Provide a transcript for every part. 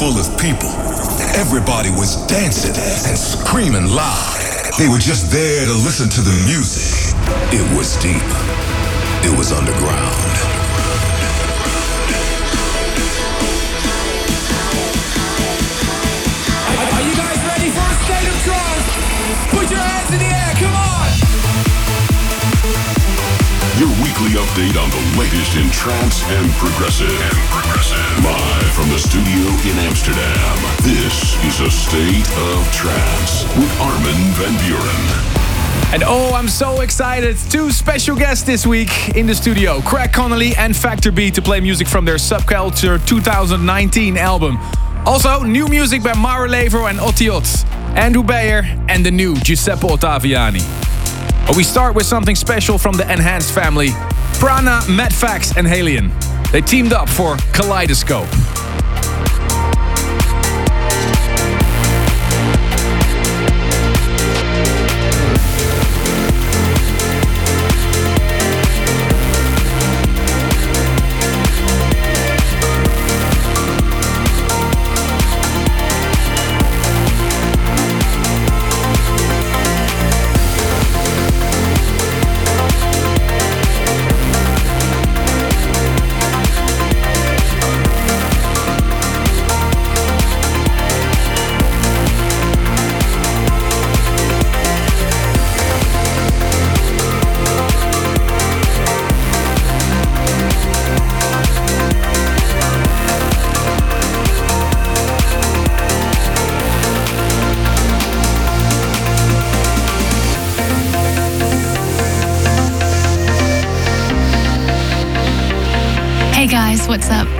full of people. Everybody was dancing and screaming loud. They were just there to listen to the music. It was deep. It was underground. Are you guys ready for a state of trance? Put your weekly update on the latest in trance and progressive. And progressive. Live from the studio in Amsterdam. This is a state of trance with Armin van Buuren. And oh, I'm so excited. Two special guests this week in the studio Craig Connelly and Factor B to play music from their Subculture 2019 album. Also, new music by Maor Levi and Otiot, Andrew Bayer, and the new Giuseppe Ottaviani. But we start with something special from the Enhanced family Prana, Matt Fax, and HALIENE. They teamed up for Kaleidoscope.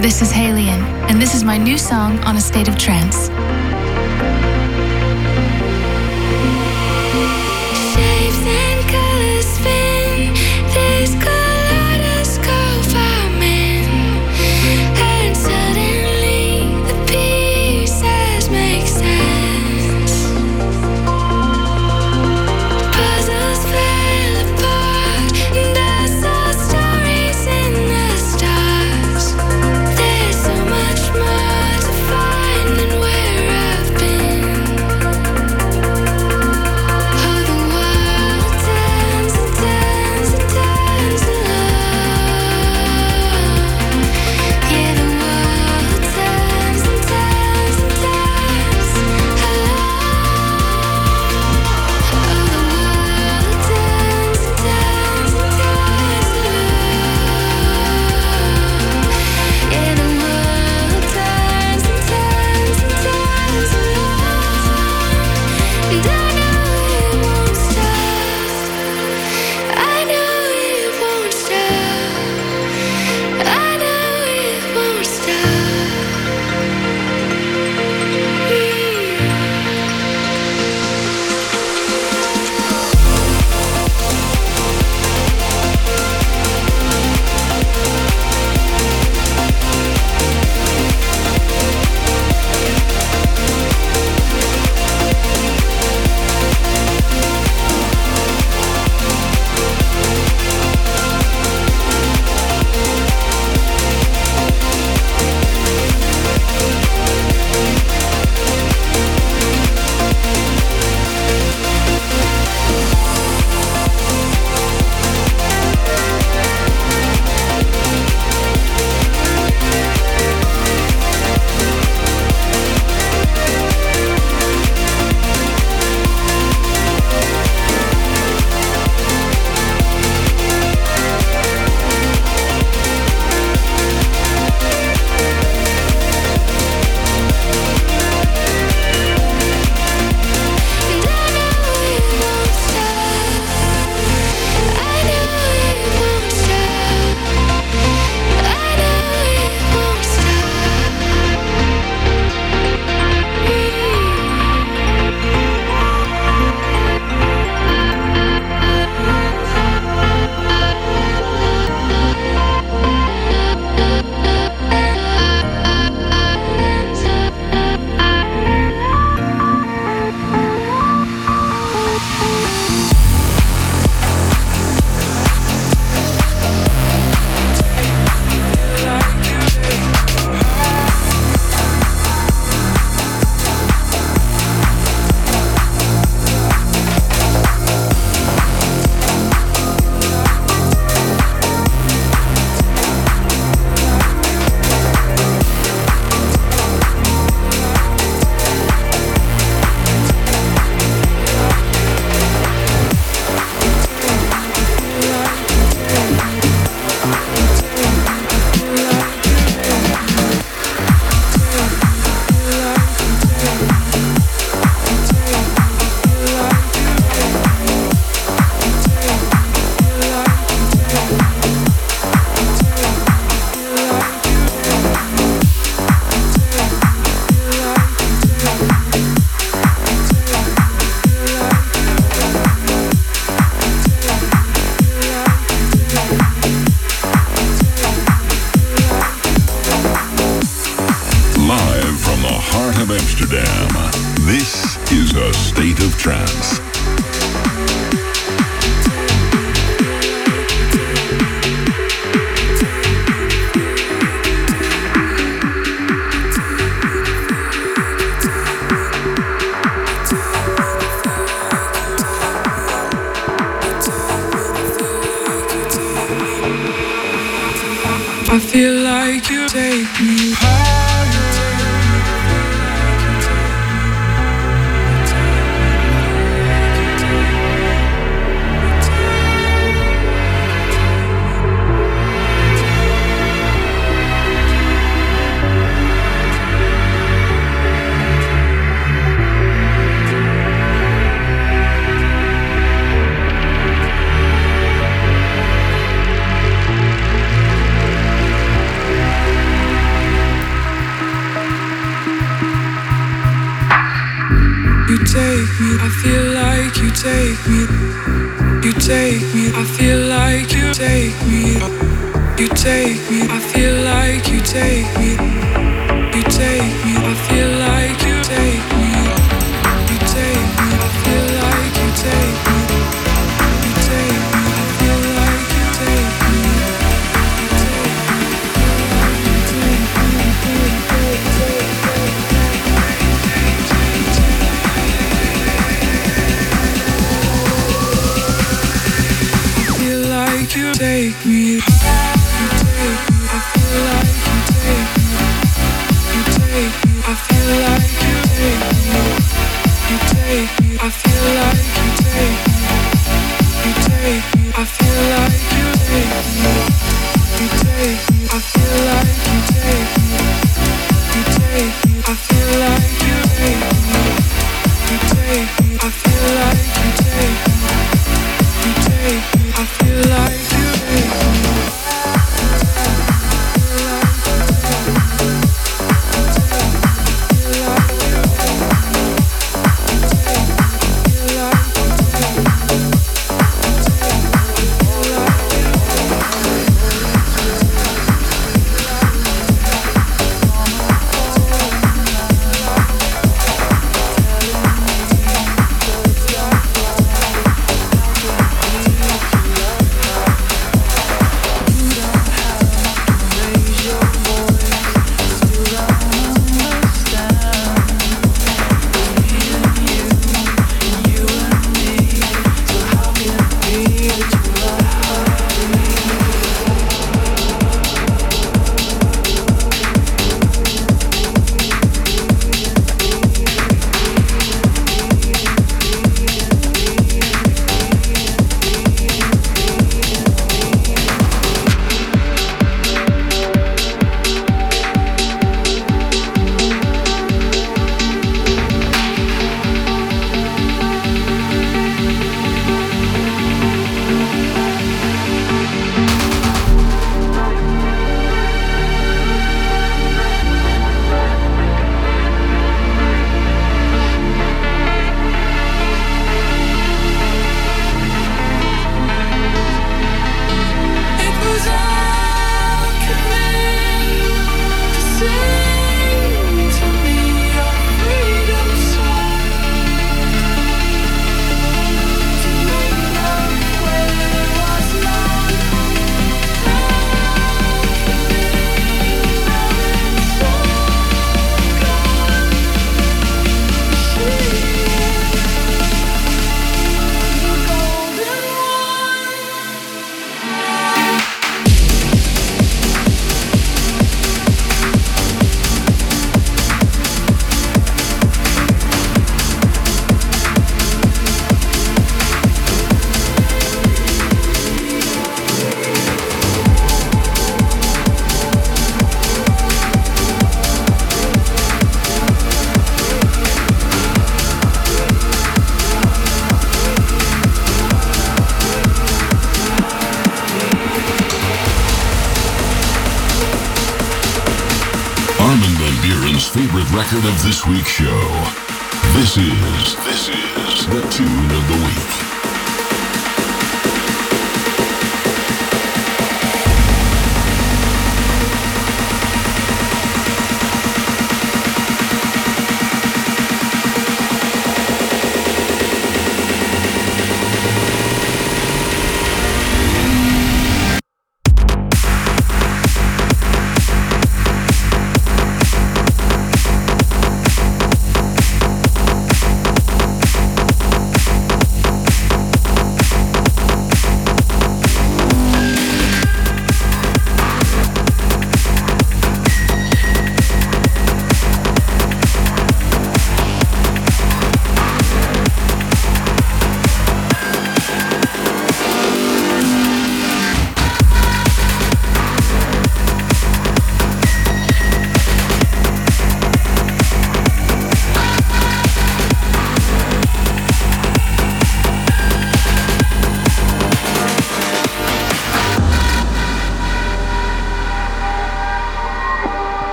This is HALIENE, and this is my new song on a state of trance.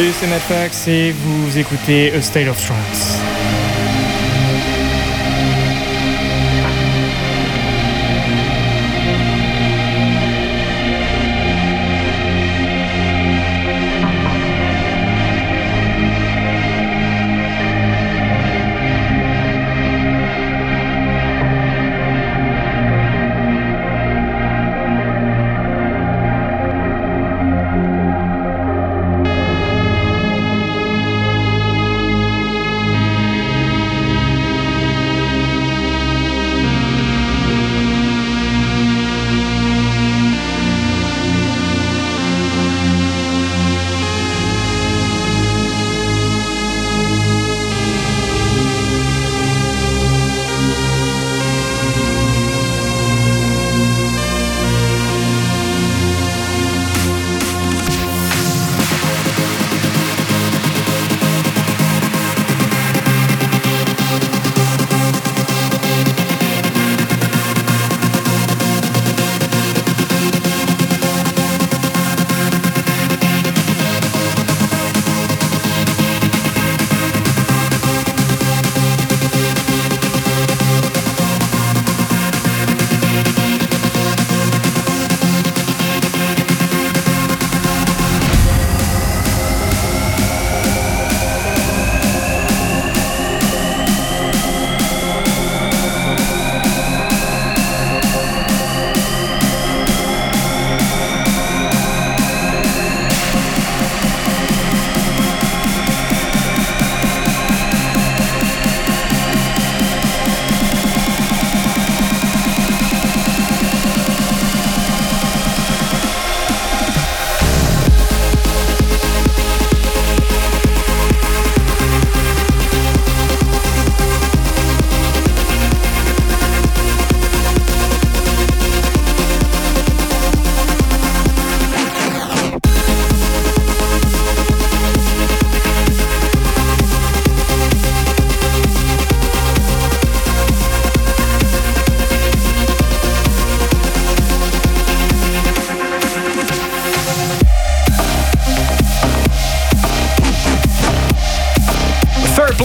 Salut, c'est Netfax et vous écoutez A State of Trance.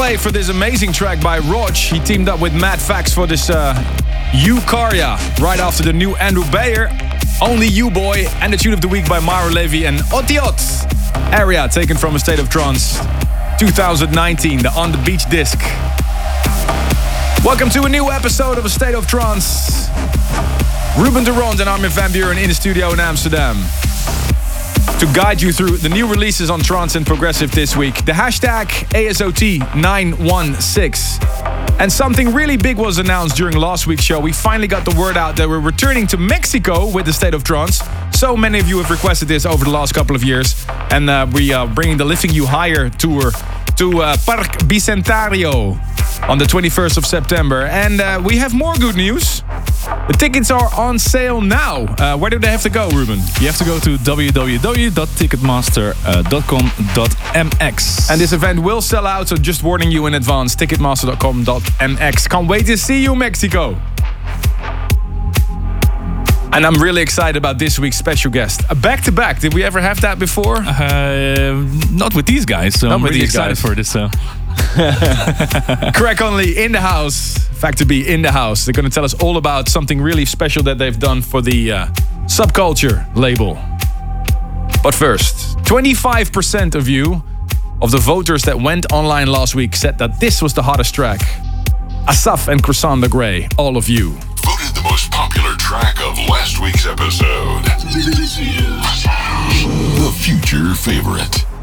Play for this amazing track by Rog. He teamed up with Matt Fax for this uh, Eukarya right after the new Andrew Bayer, Only You Boy, and the tune of the week by Maor Levi and Otiot. Area taken from a State of Trance 2019, the On the Beach disc. Welcome to a new episode of A State of Trance. Ruben de Ronde and Armin van Buuren in the studio in Amsterdam to guide you through the new releases on trance and progressive this week. The hashtag ASOT916. And something really big was announced during last week's show. We finally got the word out that we're returning to Mexico with the State of Trance. So many of you have requested this over the last couple of years. And uh, we are bringing the Lifting You Higher tour to uh, Parque Bicentenario on the 21st of September. And uh, we have more good news. The tickets are on sale now. Uh, where do they have to go, Ruben? You have to go to www.ticketmaster.com.mx. And this event will sell out, so just warning you in advance. Ticketmaster.com.mx. Can't wait to see you, Mexico. And I'm really excited about this week's special guest. A back to back. Did we ever have that before? Uh, not with these guys, so Not I'm really excited guys. for this. So. Craig Connelly in the house. Factor B in the house. They're going to tell us all about something really special that they've done for the uh, Subculture label. But first, 25% of you, of the voters that went online last week, said that this was the hottest track. Asaf and Crescenda Gray, all of you. Voted the most popular track of last week's episode. This is the future favorite.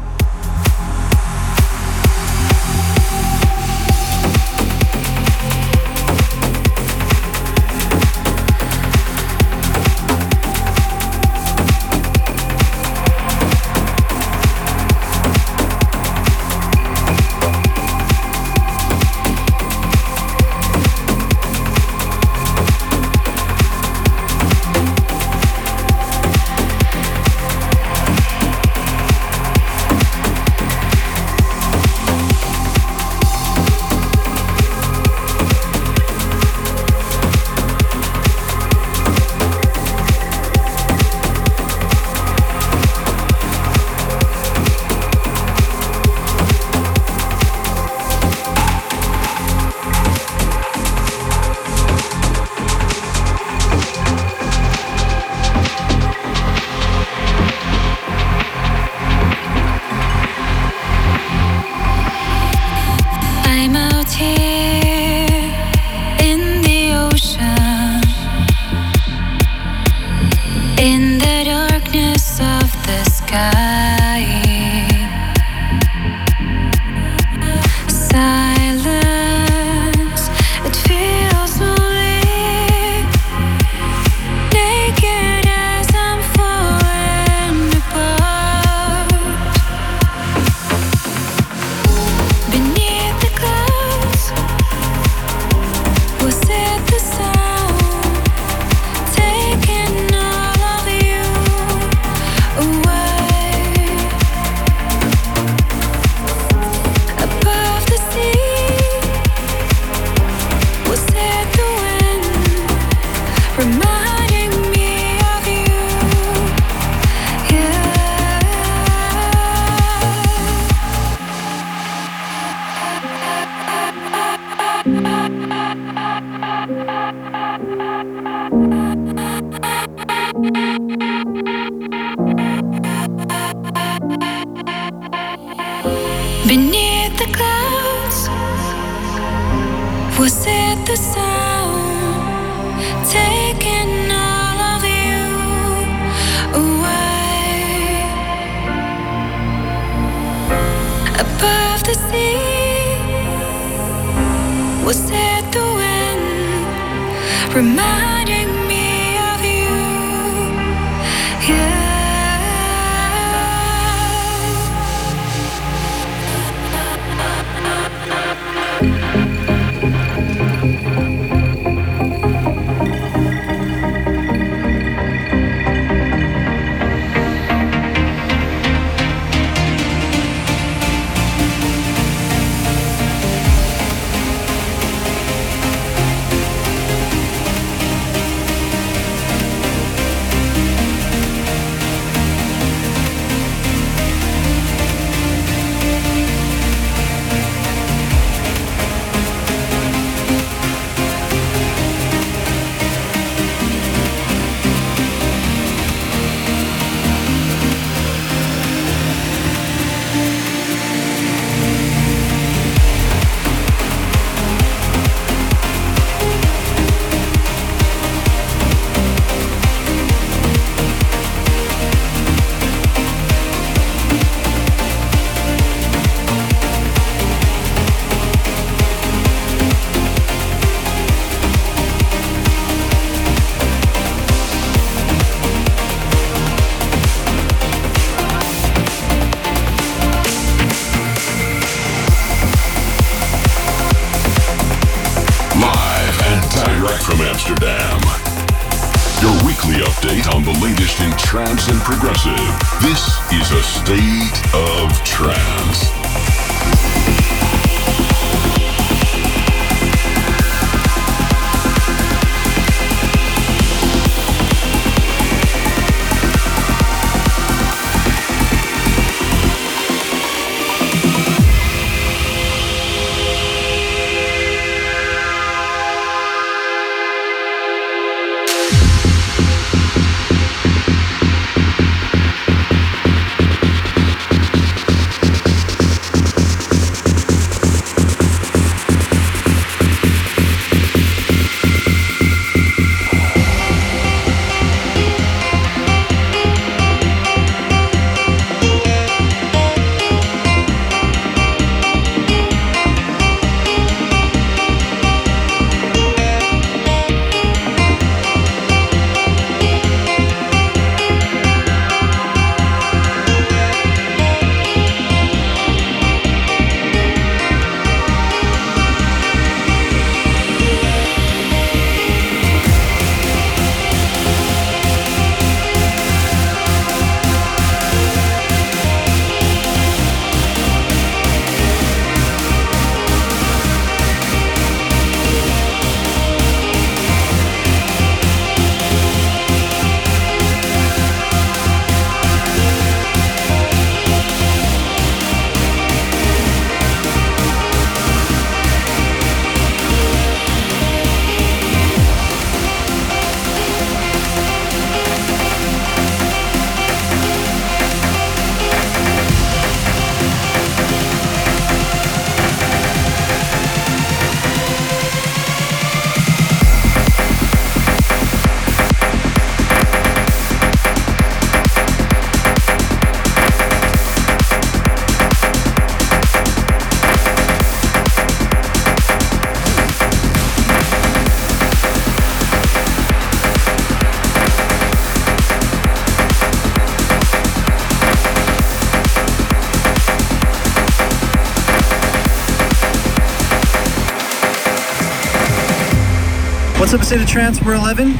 What's up, State of Trance? We're 11.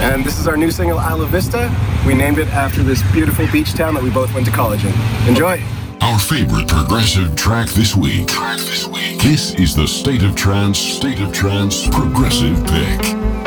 And this is our new single, Isla Vista. We named it after this beautiful beach town that we both went to college in. Enjoy. Our favorite progressive track this week. Track this week. This is the State of Trance, State of Trance Progressive Pick.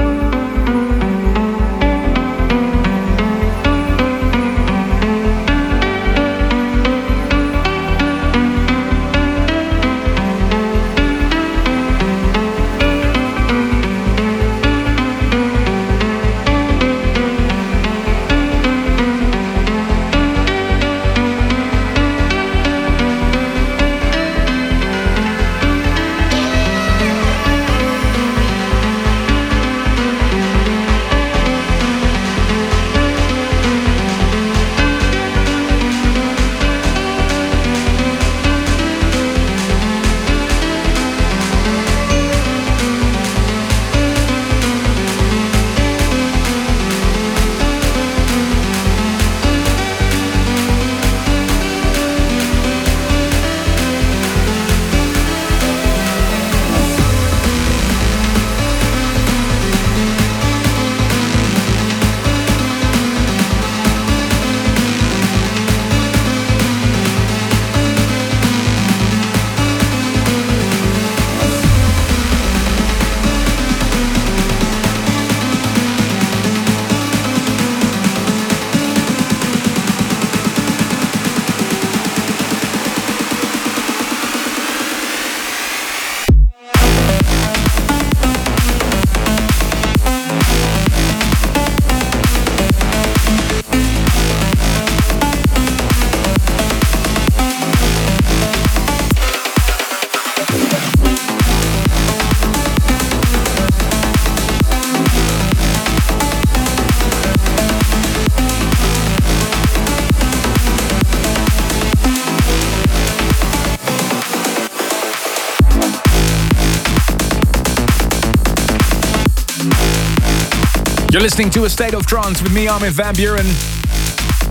Listening to A State of Trance with me, Armin van Buuren.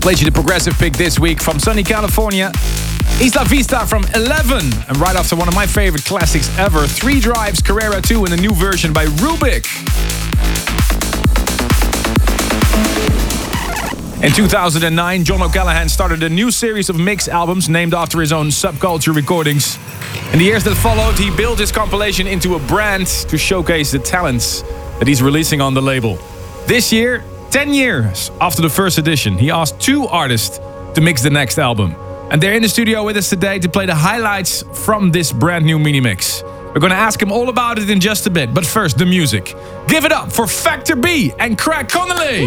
Played you the progressive pick this week from sunny California. Isla Vista from 11. And right after one of my favorite classics ever, Three Drives Carrera 2 in the new version by Rubik. In 2009, John O'Callaghan started a new series of mix albums named after his own subculture recordings. In the years that followed, he built his compilation into a brand to showcase the talents that he's releasing on the label. This year, 10 years after the first edition, he asked two artists to mix the next album. And they're in the studio with us today to play the highlights from this brand new mini mix. We're gonna ask him all about it in just a bit, but first, the music. Give it up for Factor B and Craig Connelly!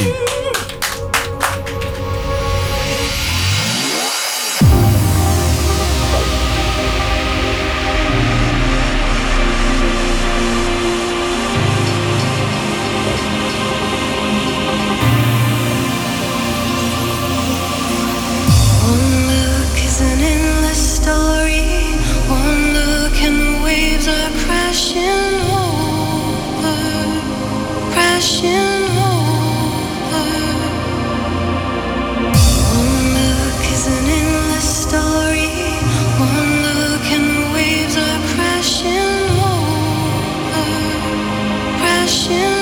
you.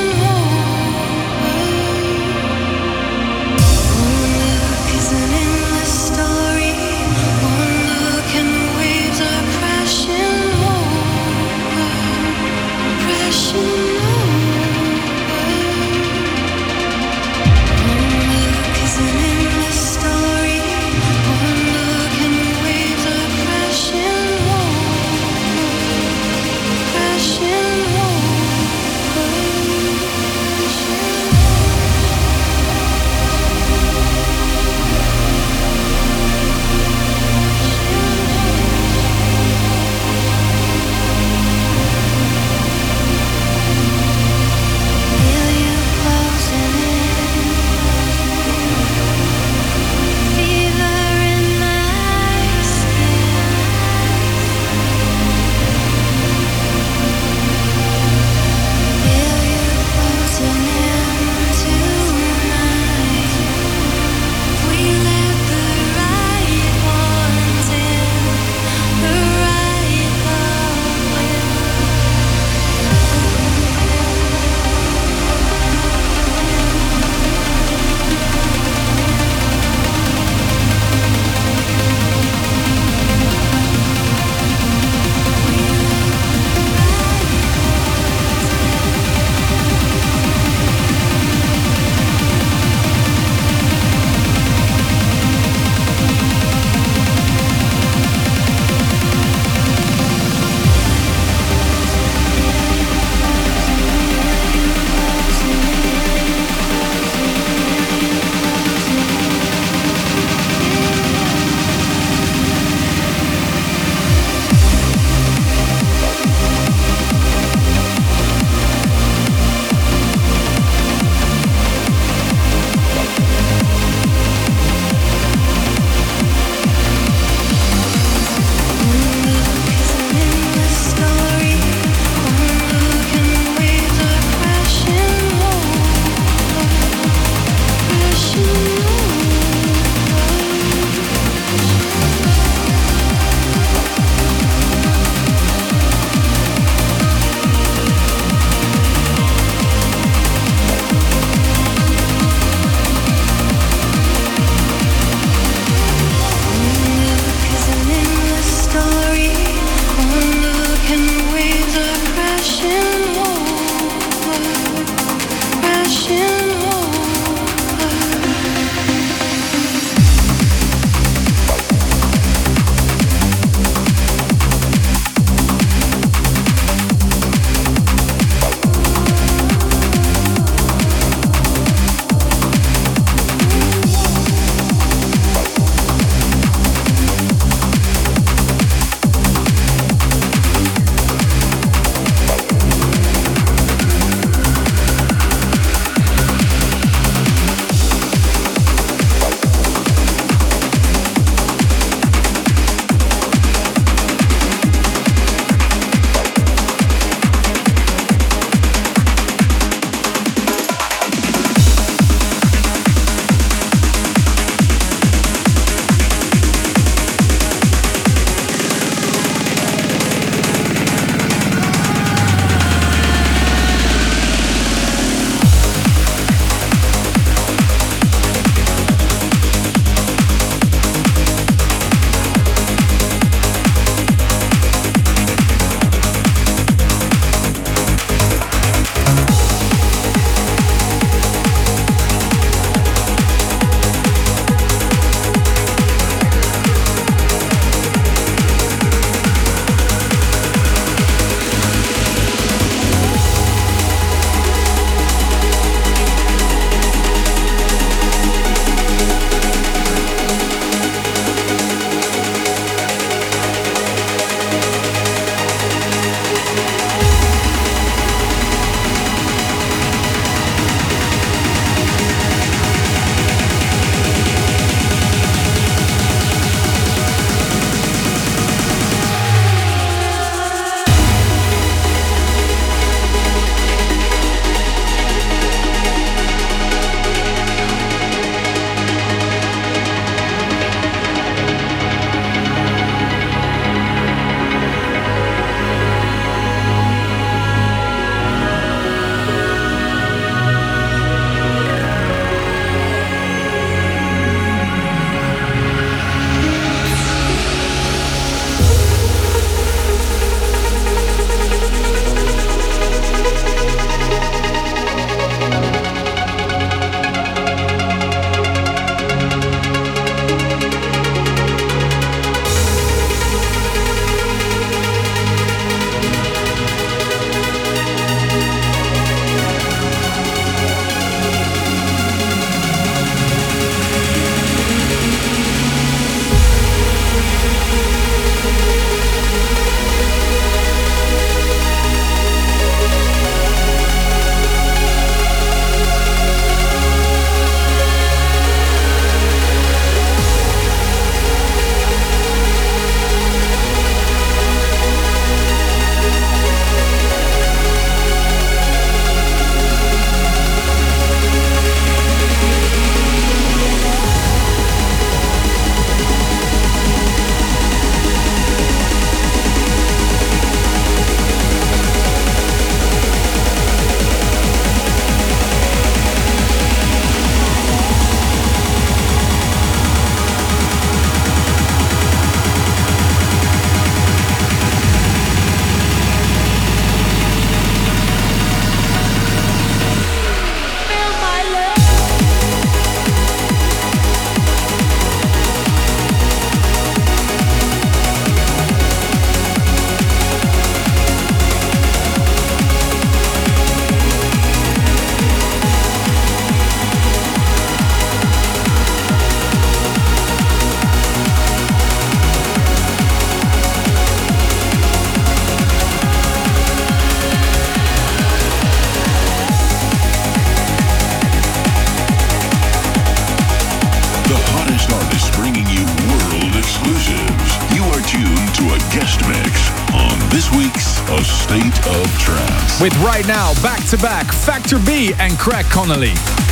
right now, back to back, Factor B and Craig Connelly.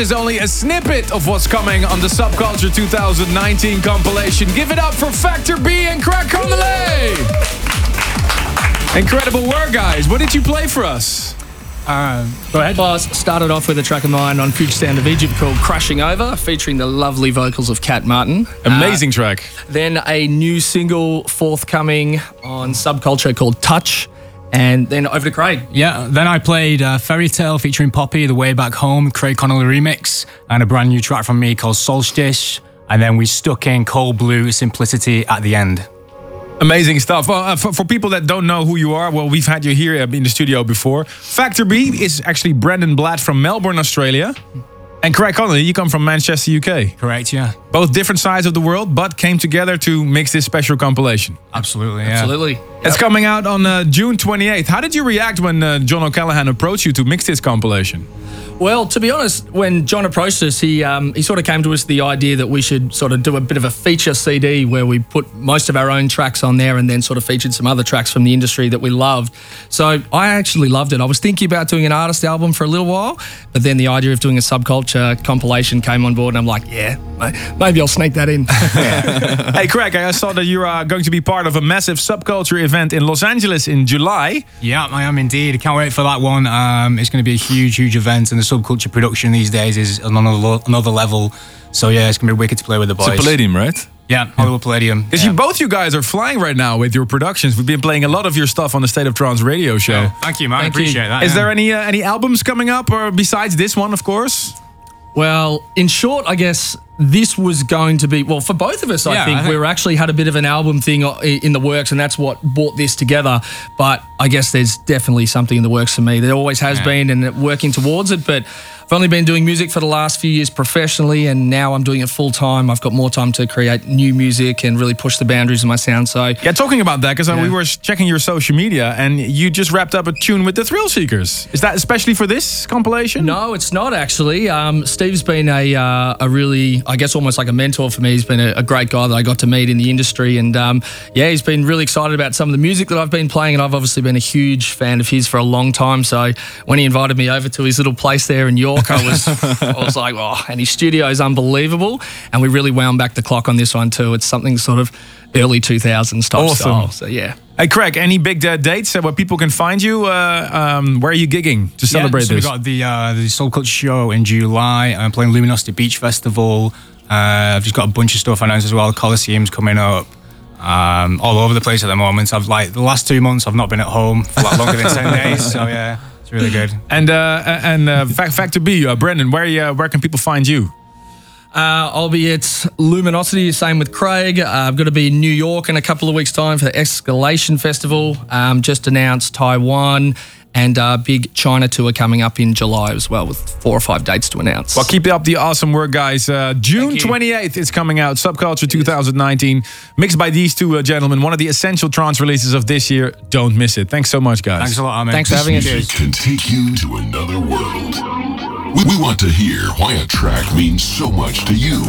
Is only a snippet of what's coming on the Subculture 2019 compilation. Give it up for Factor B and Craig Connelly! Incredible work, guys. What did you play for us? Um, go ahead. Well, I started off with a track of mine on Future Sound of Egypt called Crushing Over, featuring the lovely vocals of Cat Martin. Amazing Uh, track. Then a new single forthcoming on Subculture called Touch. And then over to Craig. Yeah, then I played uh, Fairy Tale featuring Poppy, The Way Back Home, Craig Connelly remix, and a brand new track from me called Solstice. And then we stuck in Cold Blue Simplicity at the end. Amazing stuff. Well, uh, for, for people that don't know who you are, well, we've had you here uh, in the studio before. Factor B is actually Brendan Blatt from Melbourne, Australia. And Craig Connelly, you come from Manchester, UK. Correct, yeah. Both different sides of the world, but came together to mix this special compilation. Absolutely, yeah. Absolutely. It's coming out on uh, June 28th. How did you react when uh, John O'Callaghan approached you to mix this compilation? Well, to be honest, when John approached us, he um, he sort of came to us the idea that we should sort of do a bit of a feature CD where we put most of our own tracks on there and then sort of featured some other tracks from the industry that we loved. So I actually loved it. I was thinking about doing an artist album for a little while, but then the idea of doing a subculture compilation came on board, and I'm like, yeah, maybe I'll sneak that in. hey, Craig, I saw that you are going to be part of a massive subculture event in Los Angeles in July. Yeah, I am indeed. Can't wait for that one. Um, it's going to be a huge, huge event, and the subculture production these days is on another, lo- another level. So yeah, it's going to be wicked to play with the boys. It's a Palladium, right? Yeah, Hollywood Palladium. Because you both you guys are flying right now with your productions. We've been playing a lot of your stuff on the State of Trance radio show. Thank you, man. I Thank you. appreciate that. Is yeah. there any uh, any albums coming up, or besides this one, of course? Well, in short, I guess this was going to be well for both of us. I think I think- we were actually had a bit of an album thing in the works, and that's what brought this together. But I guess there's definitely something in the works for me. There always has Yeah. been, and working towards it. But I've only been doing music for the last few years professionally, and now I'm doing it full time. I've got more time to create new music and really push the boundaries of my sound. So Yeah, talking about that, because uh, Yeah. we were checking your social media and you just wrapped up a tune with the Thrill Seekers. Is that especially for this compilation? No, it's not actually. Um, Steve's been a uh, a really, I guess, almost like a mentor for me. He's been a, a great guy that I got to meet in the industry, and um, yeah, he's been really excited about some of the music that I've been playing, and I've obviously been a huge fan of his for a long time. So when he invited me over to his little place there in York, I was I was like, oh, and his studio is unbelievable, and we really wound back the clock on this one too. It's something sort of early 2000s type Awesome. style. So yeah. Hey, Craig, any big uh, dates uh, where people can find you? Uh, um, where are you gigging to celebrate yeah, so this? we got the uh, the Subculture show in July. I'm playing Luminosity Beach Festival. Uh, I've just got a bunch of stuff announced as well. Coliseum's coming up. Um, all over the place at the moment. I've like the last two months I've not been at home for like longer than ten days. So yeah, it's really good. and uh, and uh, Fac- Factor B, uh, Brendan, where uh, where can people find you? Uh, I'll be at Luminosity, same with Craig. Uh, I've got to be in New York in a couple of weeks' time for the Escalation Festival. Um, just announced Taiwan and uh, big China tour coming up in July as well, with four or five dates to announce. Well, keep up the awesome work, guys. Uh, June 28th is coming out. Subculture 2019, mixed by these two uh, gentlemen. One of the essential trance releases of this year. Don't miss it. Thanks so much, guys. Thanks a lot, Armin. Thanks for having us. Music can take you to another world. We, we want to hear why a track means so much to you.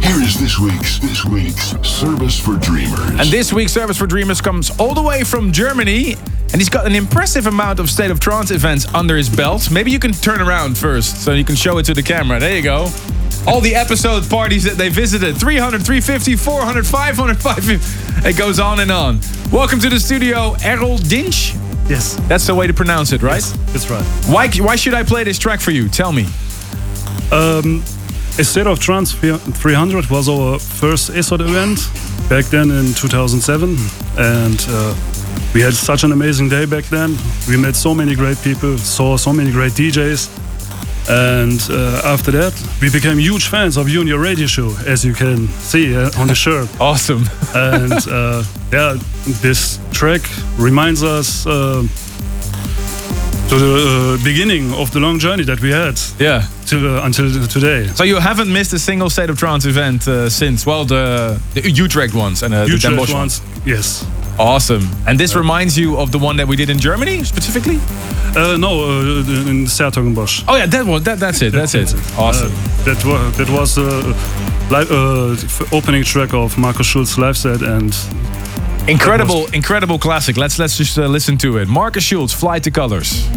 Here is this week's this week's service for dreamers. And this week's Service for Dreamers comes all the way from Germany. And he's got an impressive amount of State of Trance events under his belt. Maybe you can turn around first so you can show it to the camera. There you go. All the episode parties that they visited 300, 350, 400, 500, 550. It goes on and on. Welcome to the studio, Errol Dinch. Yes. That's the way to pronounce it, right? That's right. Why, why should I play this track for you? Tell me. Um, a State of Trance 300 was our first ASOT event back then in 2007. And uh, we had such an amazing day back then. We met so many great people, saw so many great DJs. And uh, after that, we became huge fans of you and your radio show, as you can see uh, on the shirt. awesome. and uh, yeah, this track reminds us uh, to the uh, beginning of the long journey that we had. Yeah. To, uh, until today. So you haven't missed a single State of Trance event uh, since, well, the, the Utrecht ones and uh, the Den Utrecht Bosch ones, yes. Awesome. And this reminds you of the one that we did in Germany specifically? Uh, no, uh, in 's-Hertogenbosch. Oh yeah, that one. That, that's it. That's it. Awesome. Uh, that was that was uh, li- uh, f- opening track of Markus Schulz live set and Incredible, incredible classic. Let's let's just uh, listen to it. Markus Schulz, Fly to Colors.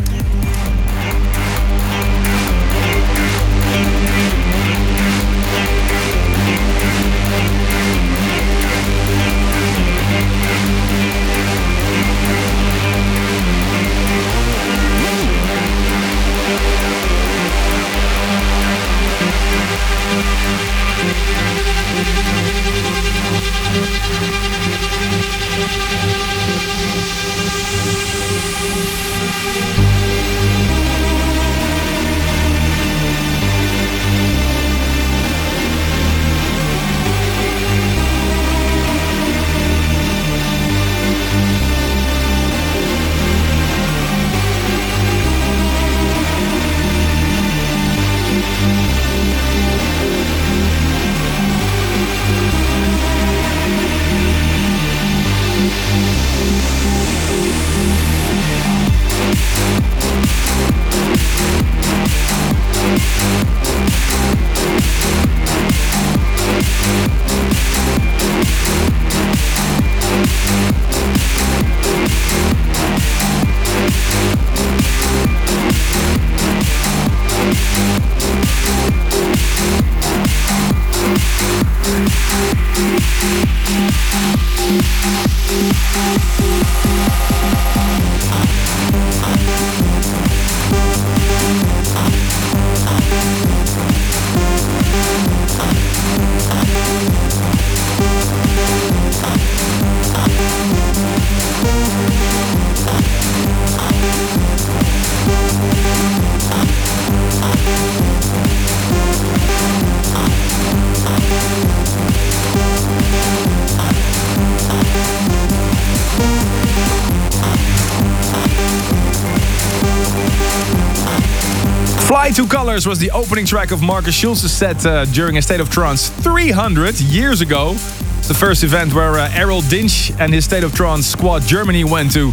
Colors was the opening track of Markus Schulz's set uh, during a State of Trance 300 years ago. It's the first event where uh, Errol Dinch and his State of Trance squad Germany went to.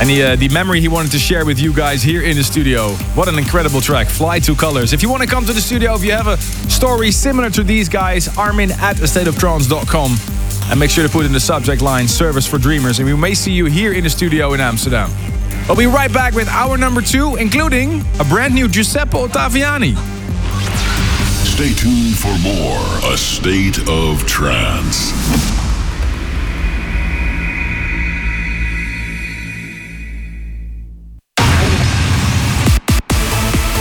And the, uh, the memory he wanted to share with you guys here in the studio. What an incredible track, Fly to Colors. If you want to come to the studio, if you have a story similar to these guys, Armin at astateoftrance.com. And make sure to put in the subject line Service for Dreamers. And we may see you here in the studio in Amsterdam. We'll be right back with hour number two, including a brand new Giuseppe Ottaviani. Stay tuned for more A State of Trance.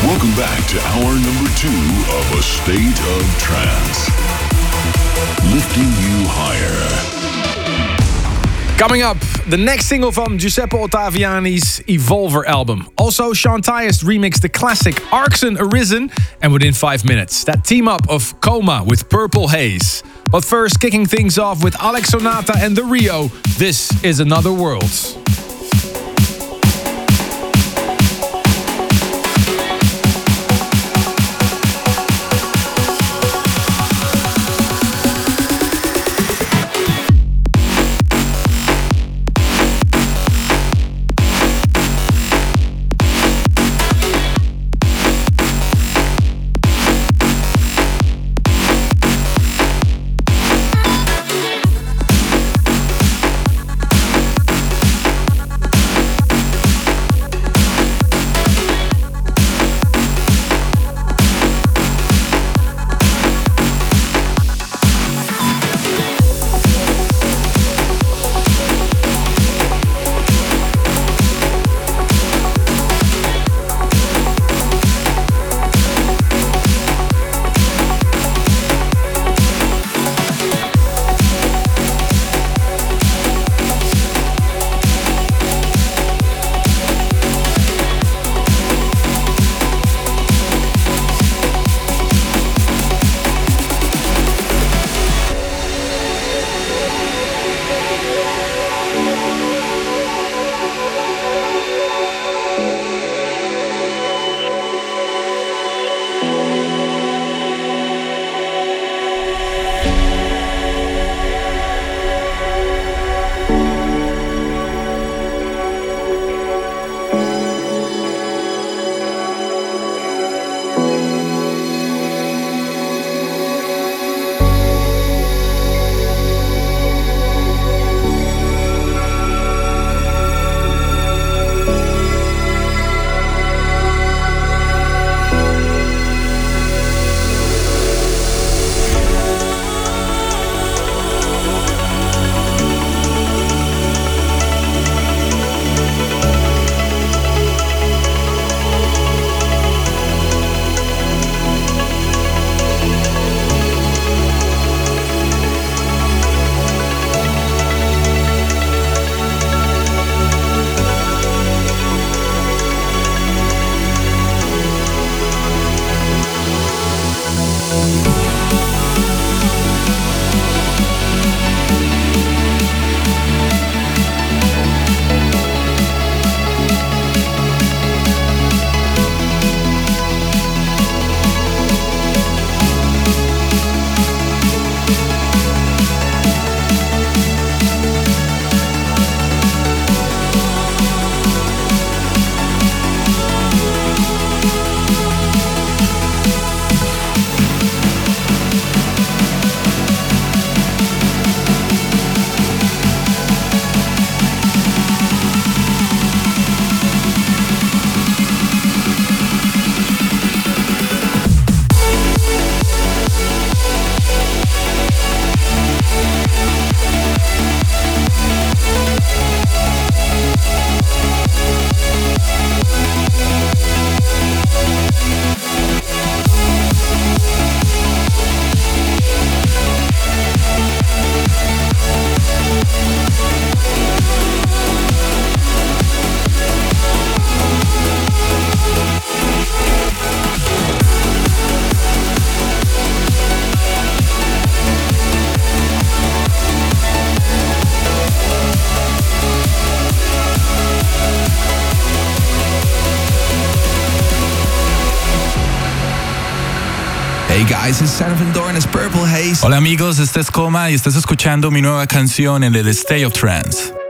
Welcome back to hour number two of A State of Trance. Lifting you higher. Coming up, the next single from Giuseppe Ottaviani's Evolver album. Also, Sean Tyas remixed the classic Arksun Arisen, and within five minutes, that team up of Coma with Purple Haze. But first, kicking things off with Alex Sonata and TheRio, this is Another World. Purple Haze. Hola amigos, este es Coma y estás escuchando mi nueva canción en el State of Trance.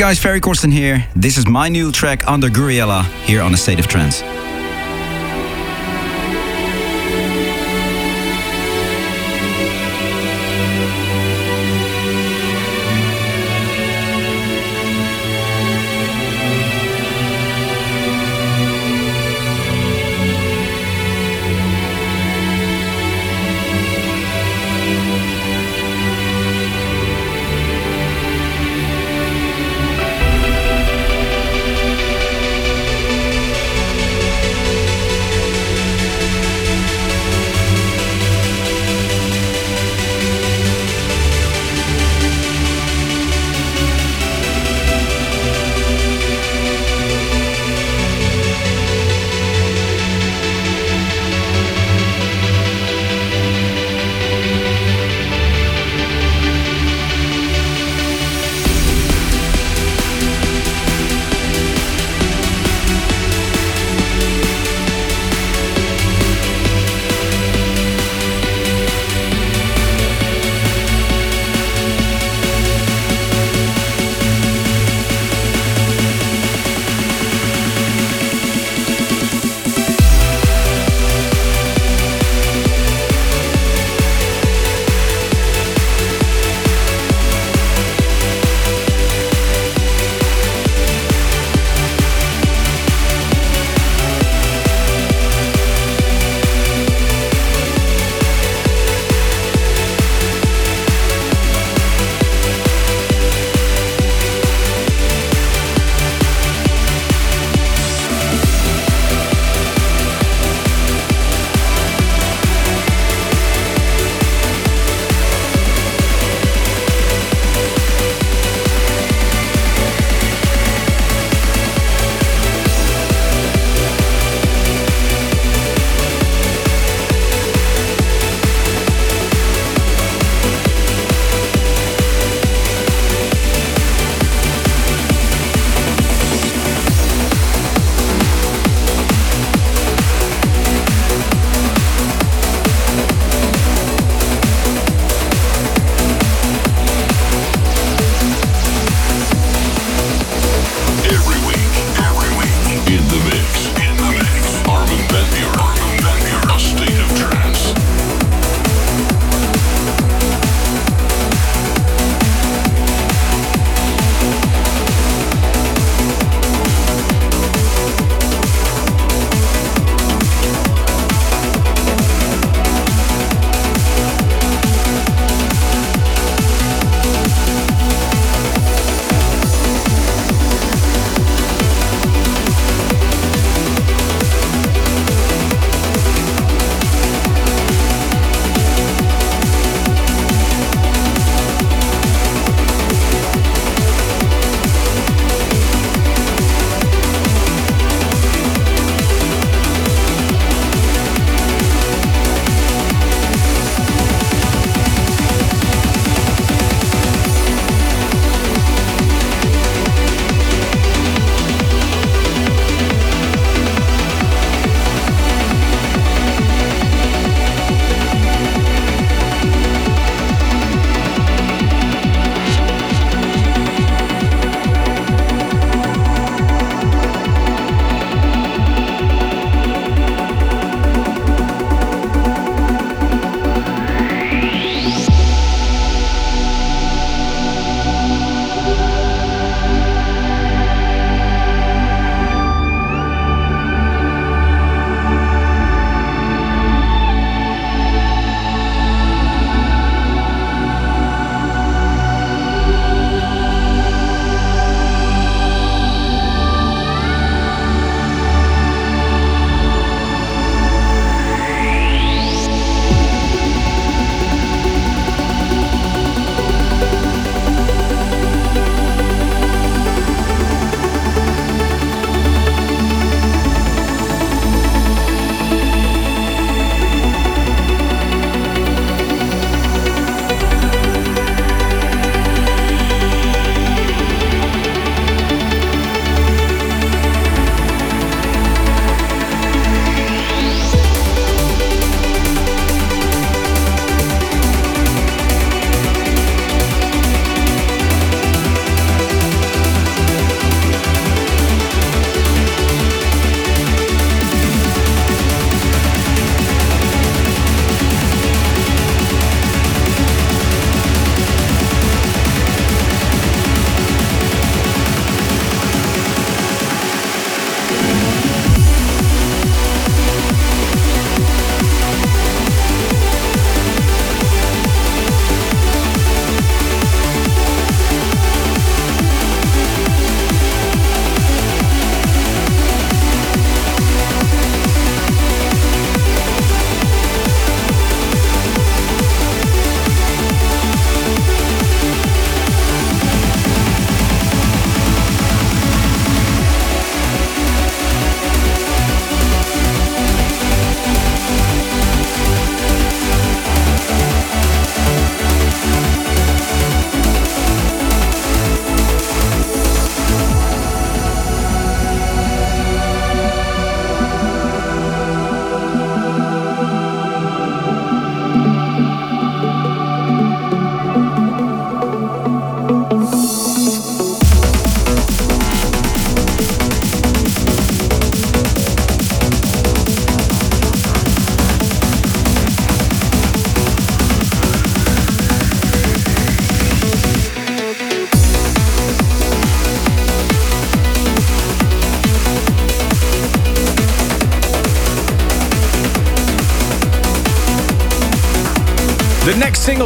Guys, Ferry Corsten here. This is my new track under Gouryella here on A State of Trance.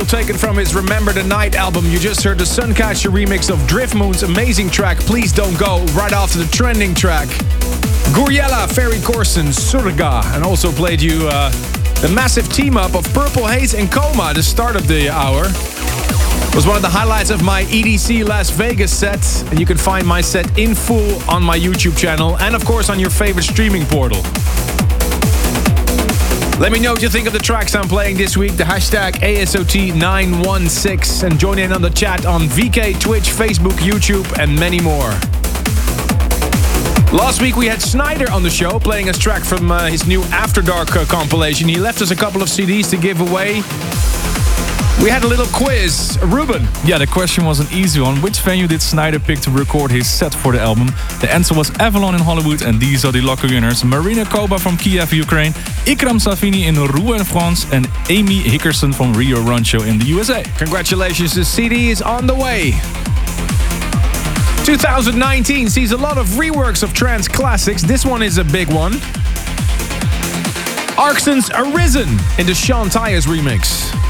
Taken from his Remember the Night album, you just heard the Suncatcher remix of Driftmoon's amazing track Please Don't Go, right after the trending track. Gouryella, Ferry Corsten, Surga, and also played you uh, the massive team up of Purple Haze and Coma the start of the hour. was one of the highlights of my EDC Las Vegas set, and you can find my set in full on my YouTube channel and, of course, on your favorite streaming portal. Let me know what you think of the tracks I'm playing this week. The hashtag ASOT916 and join in on the chat on VK, Twitch, Facebook, YouTube, and many more. Last week we had Sneijder on the show playing us track from uh, his new After Dark uh, compilation. He left us a couple of CDs to give away. We had a little quiz. Ruben. Yeah, the question was an easy one. Which venue did Sneijder pick to record his set for the album? The answer was Avalon in Hollywood, and these are the lucky winners. Marina Koba from Kiev, Ukraine, Ikram Savini in Rouen, France, and Amy Hickerson from Rio Rancho in the USA. Congratulations, the CD is on the way. 2019 sees a lot of reworks of trance classics. This one is a big one. Arksun's Arisen in the Sean Tyas remix.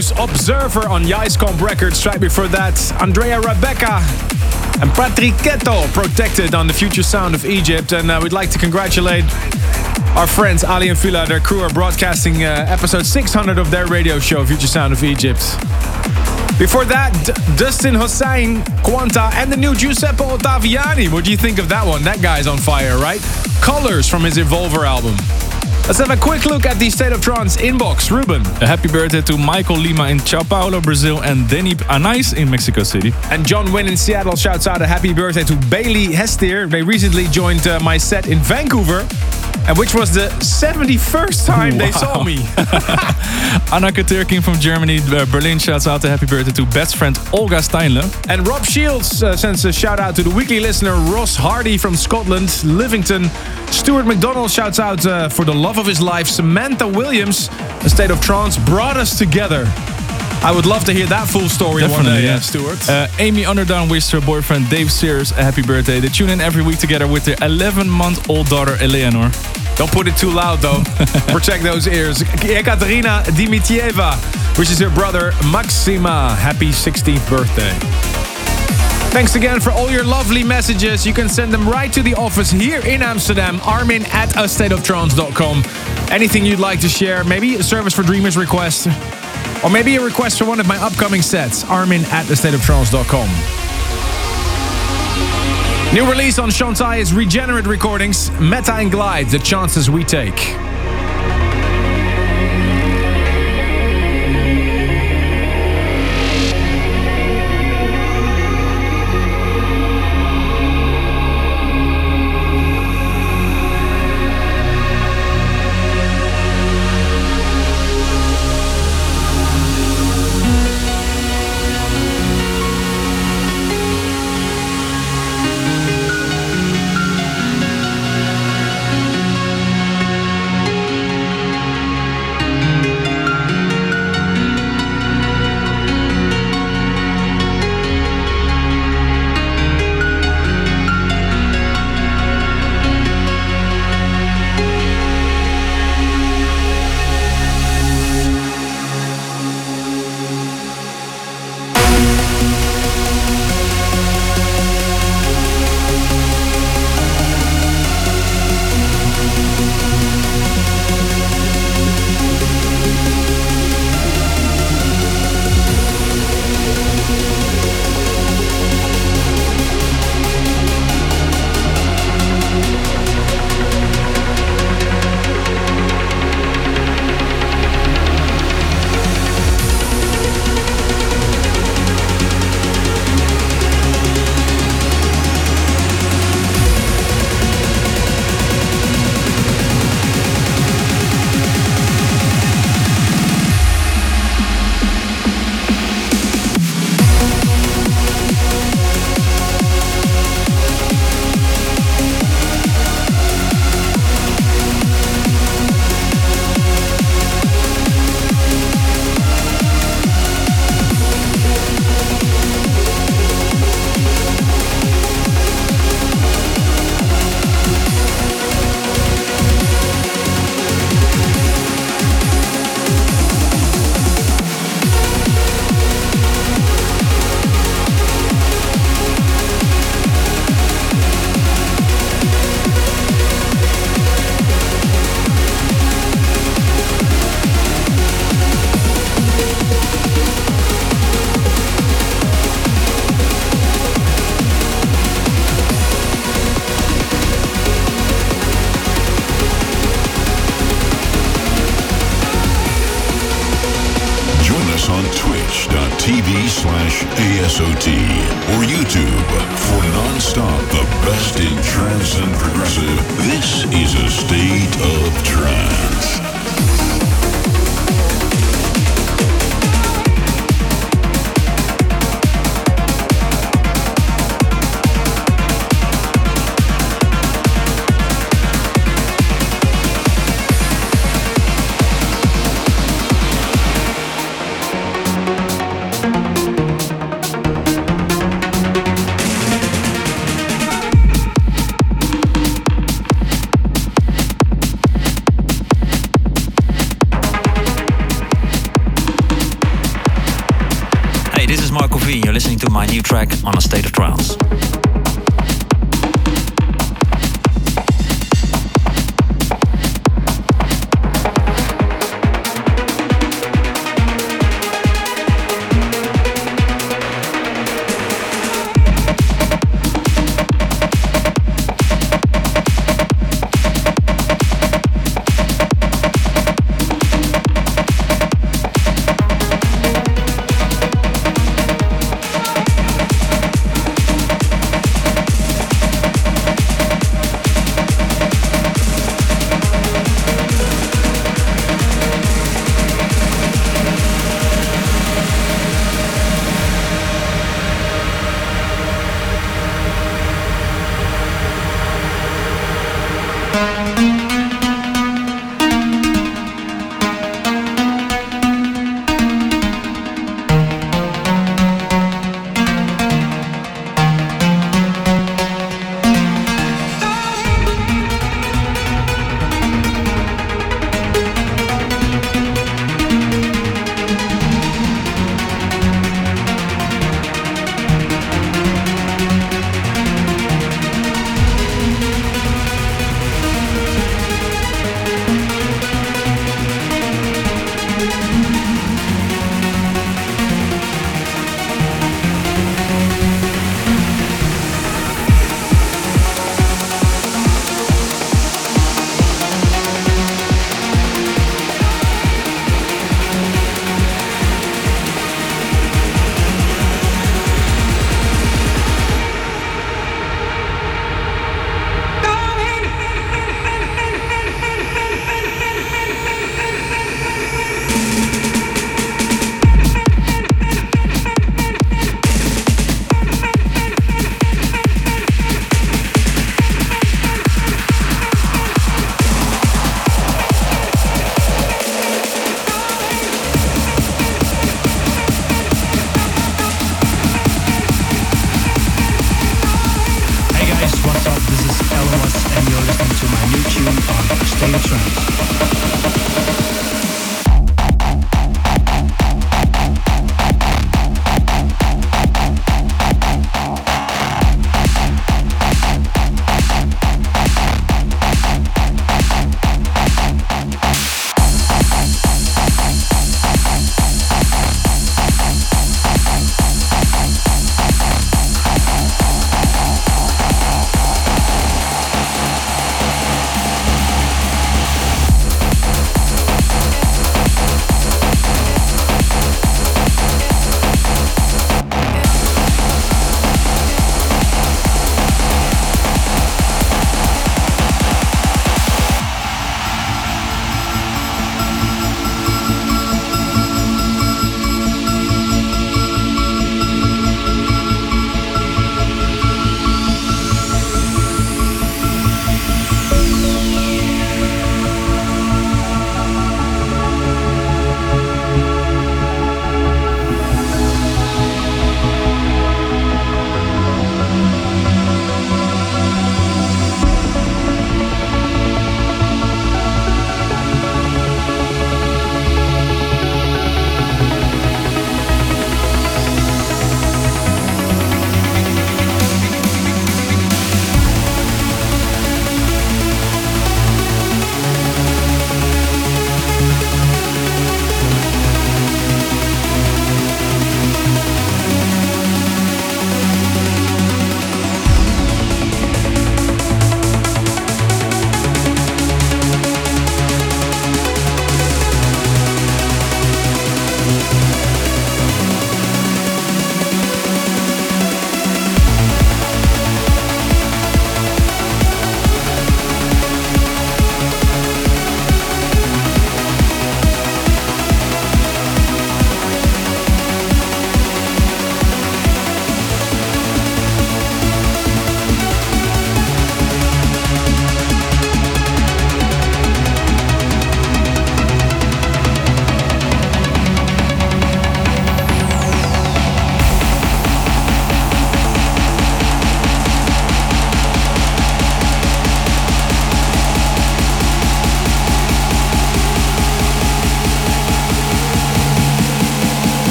Taiku's Observer on Yicecomp Records. Right before that, Andrea Rebecca and Patricketto Protected on the Future Sound of Egypt. And uh, we'd like to congratulate our friends Aly and Fila. Their crew are broadcasting uh, episode 600 of their radio show, Future Sound of Egypt. Before that, D- Dustin Husain, Quanta, and the new Giuseppe Ottaviani. What do you think of that one? That guy's on fire, right? Colors from his Evolver album. Let's have a quick look at the State of Trance inbox. Ruben. A happy birthday to Michael Lima in Sao Paulo, Brazil, and Denny Anais in Mexico City. And John Wynn in Seattle shouts out a happy birthday to Bailey Hestier. They recently joined uh, my set in Vancouver, and which was the 71st time they saw me. Anna Katerkin from Germany, uh, Berlin shouts out a happy birthday to best friend Olga Steinle. And Rob Shields uh, sends a shout out to the weekly listener Ross Hardy from Scotland, Livingston. Stuart McDonald shouts out uh, for the love of his life. Samantha Williams, A State of Trance, brought us together. I would love to hear that full story one Definitely, day, yeah. uh, Stuart. Uh, Amy Underdown wished her boyfriend Dave Sears a happy birthday. They tune in every week together with their 11 month old daughter Eleanor. Don't put it too loud though. Protect those ears. Ekaterina Dimitrieva wishes her brother Maxima happy 16th birthday. Thanks again for all your lovely messages. You can send them right to the office here in Amsterdam, armin at astateoftrance.com. Anything you'd like to share, maybe a Service for Dreamers request, or maybe a request for one of my upcoming sets, armin at astateoftrance.com. New release on Shantai is Regenerate Recordings, Metta and Glyde, The Chances We Take.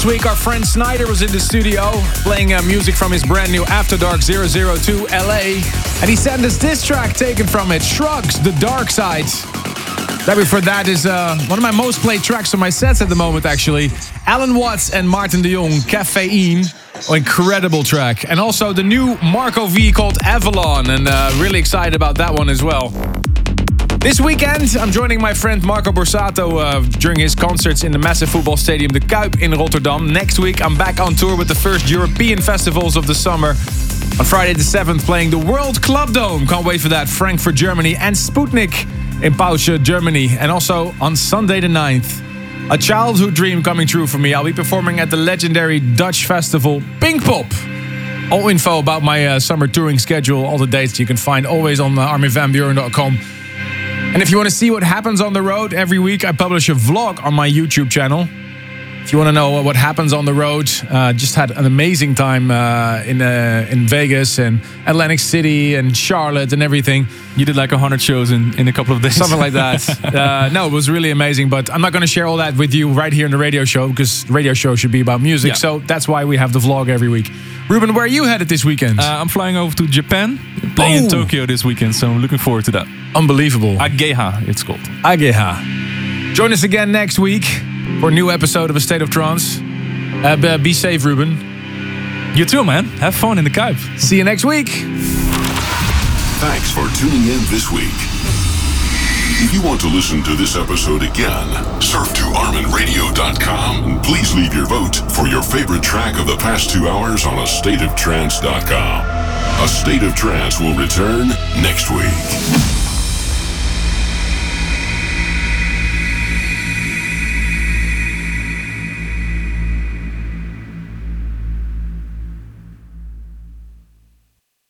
Last week, our friend Sneijder was in the studio playing uh, music from his brand new After Dark 002 LA. And he sent us this track taken from it Shrugs, The Dark Side. That before that is uh, one of my most played tracks on my sets at the moment, actually. Allen Watts and Martin de Jong, Caffeine. Oh, incredible track. And also the new Marco V called Avalon. And uh, really excited about that one as well. This weekend, I'm joining my friend Marco Borsato uh, during his concerts in the massive football stadium, De Kuip in Rotterdam. Next week, I'm back on tour with the first European festivals of the summer. On Friday the 7th, playing the World Club Dome. Can't wait for that. Frankfurt, Germany, and Sputnik in Pouch, Germany. And also on Sunday the 9th, a childhood dream coming true for me. I'll be performing at the legendary Dutch festival Pinkpop. All info about my uh, summer touring schedule, all the dates you can find always on uh, arminvanbuuren.com. And if you want to see what happens on the road, every week I publish a vlog on my YouTube channel. If you want to know what happens on the road, uh, just had an amazing time uh, in uh, in Vegas and Atlantic City and Charlotte and everything. You did like 100 shows in, in a couple of days. Something like that. uh, no, it was really amazing, but I'm not going to share all that with you right here in the radio show because the radio show should be about music. Yeah. So that's why we have the vlog every week. Ruben, where are you headed this weekend? Uh, I'm flying over to Japan, playing in Oh. Tokyo this weekend, so I'm looking forward to that. Unbelievable. Ageha, it's called. Ageha. Join us again next week for a new episode of A State of Trance. Uh, b- be safe, Ruben. You too, man. Have fun in the Kuip. See you next week. Thanks for tuning in this week. If you want to listen to this episode again, surf to ArminRadio.com and please leave your vote for your favorite track of the past two hours on AstateOfTrance.com. A State of Trance will return next week.